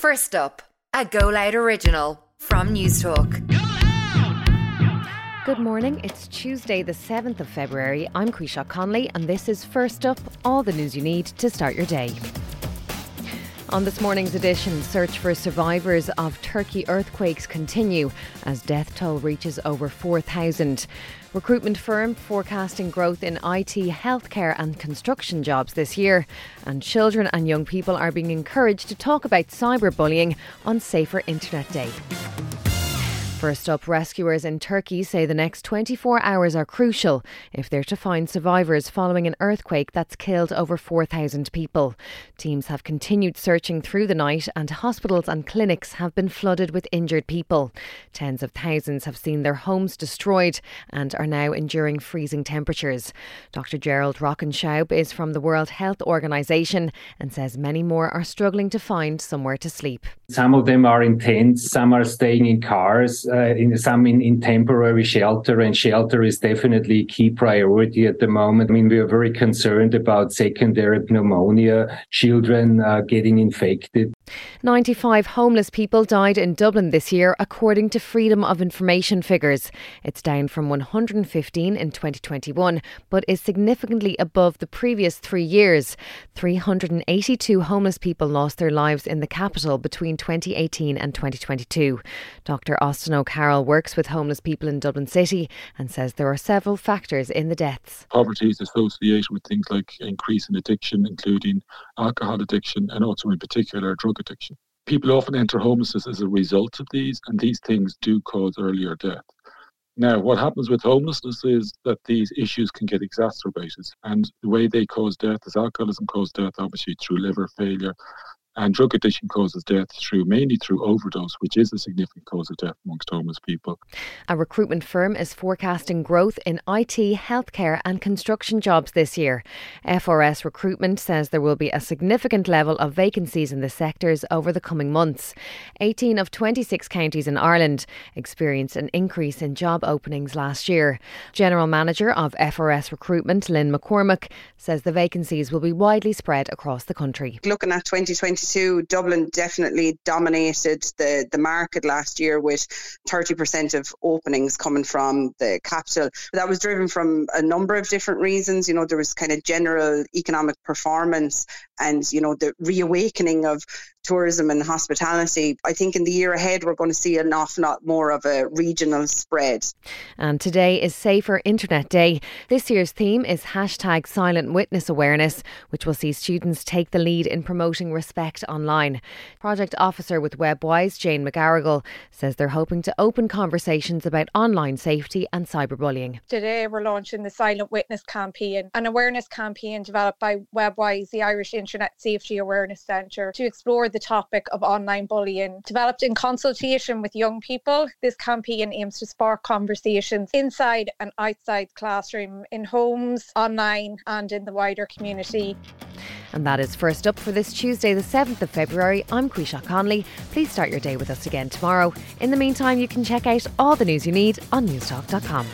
First up, a Go Loud original from Newstalk. Good morning. It's Tuesday, the 7th of February. I'm Quisha Conley, and this is First Up all the news you need to start your day. On this morning's edition, search for survivors of Turkey earthquakes continue as death toll reaches over 4,000. Recruitment firm forecasting growth in IT, healthcare, and construction jobs this year. And children and young people are being encouraged to talk about cyberbullying on Safer Internet Day. First up, rescuers in Turkey say the next 24 hours are crucial if they're to find survivors following an earthquake that's killed over 4,000 people. Teams have continued searching through the night, and hospitals and clinics have been flooded with injured people. Tens of thousands have seen their homes destroyed and are now enduring freezing temperatures. Dr. Gerald Rockenschaub is from the World Health Organization and says many more are struggling to find somewhere to sleep. Some of them are in tents, some are staying in cars uh, in some in, in temporary shelter, and shelter is definitely a key priority at the moment. I mean, we are very concerned about secondary pneumonia, children uh, getting infected. 95 homeless people died in Dublin this year, according to Freedom of Information figures. It's down from 115 in 2021, but is significantly above the previous three years. 382 homeless people lost their lives in the capital between 2018 and 2022. Dr. Austin O'Carroll works with homeless people in Dublin City and says there are several factors in the deaths. Poverty is associated with things like increase in addiction, including alcohol addiction and also in particular drug addiction. People often enter homelessness as a result of these, and these things do cause earlier death. Now, what happens with homelessness is that these issues can get exacerbated, and the way they cause death is alcoholism causes death, obviously through liver failure, and drug addiction causes death through mainly through overdose, which is a significant cause of death amongst homeless people. A recruitment firm is forecasting growth in IT, healthcare, and construction jobs this year. FRS Recruitment says there will be a significant level of vacancies in the sectors over the coming months. 18 of 26 counties in Ireland experienced an increase in job openings last year. General Manager of FRS Recruitment, Lynn McCormick, says the vacancies will be widely spread across the country. Looking at 2020 Dublin definitely dominated the, the market last year with 30% of openings coming from the capital. That was driven from a number of different reasons. You know, there was kind of general economic performance and, you know, the reawakening of tourism and hospitality. I think in the year ahead, we're going to see an awful lot more of a regional spread. And today is Safer Internet Day. This year's theme is hashtag silent witness awareness, which will see students take the lead in promoting respect online. Project officer with WebWise, Jane McGarrigle, says they're hoping to open conversations about online safety and cyberbullying. Today, we're launching the Silent Witness campaign, an awareness campaign developed by WebWise, the Irish Internet Safety Awareness Centre, to explore the topic of online bullying. Developed in consultation with young people, this campaign aims to spark conversations inside and outside classroom, in homes, online, and in the wider community. And that is first up for this Tuesday, the 7th of February. I'm Quisha Conley. Please start your day with us again tomorrow. In the meantime, you can check out all the news you need on newstalk.com.